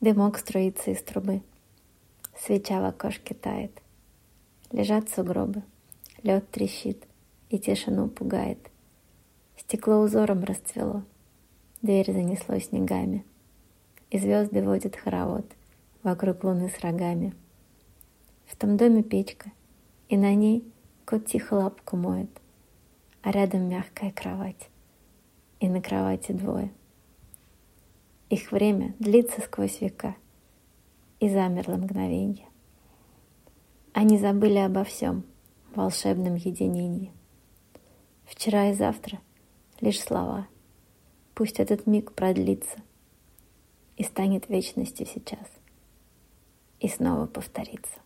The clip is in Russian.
Дымок струится из трубы. Свеча в окошке тает. Лежат сугробы. Лед трещит и тишину пугает. Стекло узором расцвело. Дверь занесло снегами. И звезды водят хоровод вокруг луны с рогами. В том доме печка, и на ней кот тихо лапку моет, а рядом мягкая кровать, и на кровати двое. Их время длится сквозь века, и замерло мгновенье. Они забыли обо всем волшебном единении. Вчера и завтра лишь слова. Пусть этот миг продлится и станет вечностью сейчас. И снова повторится.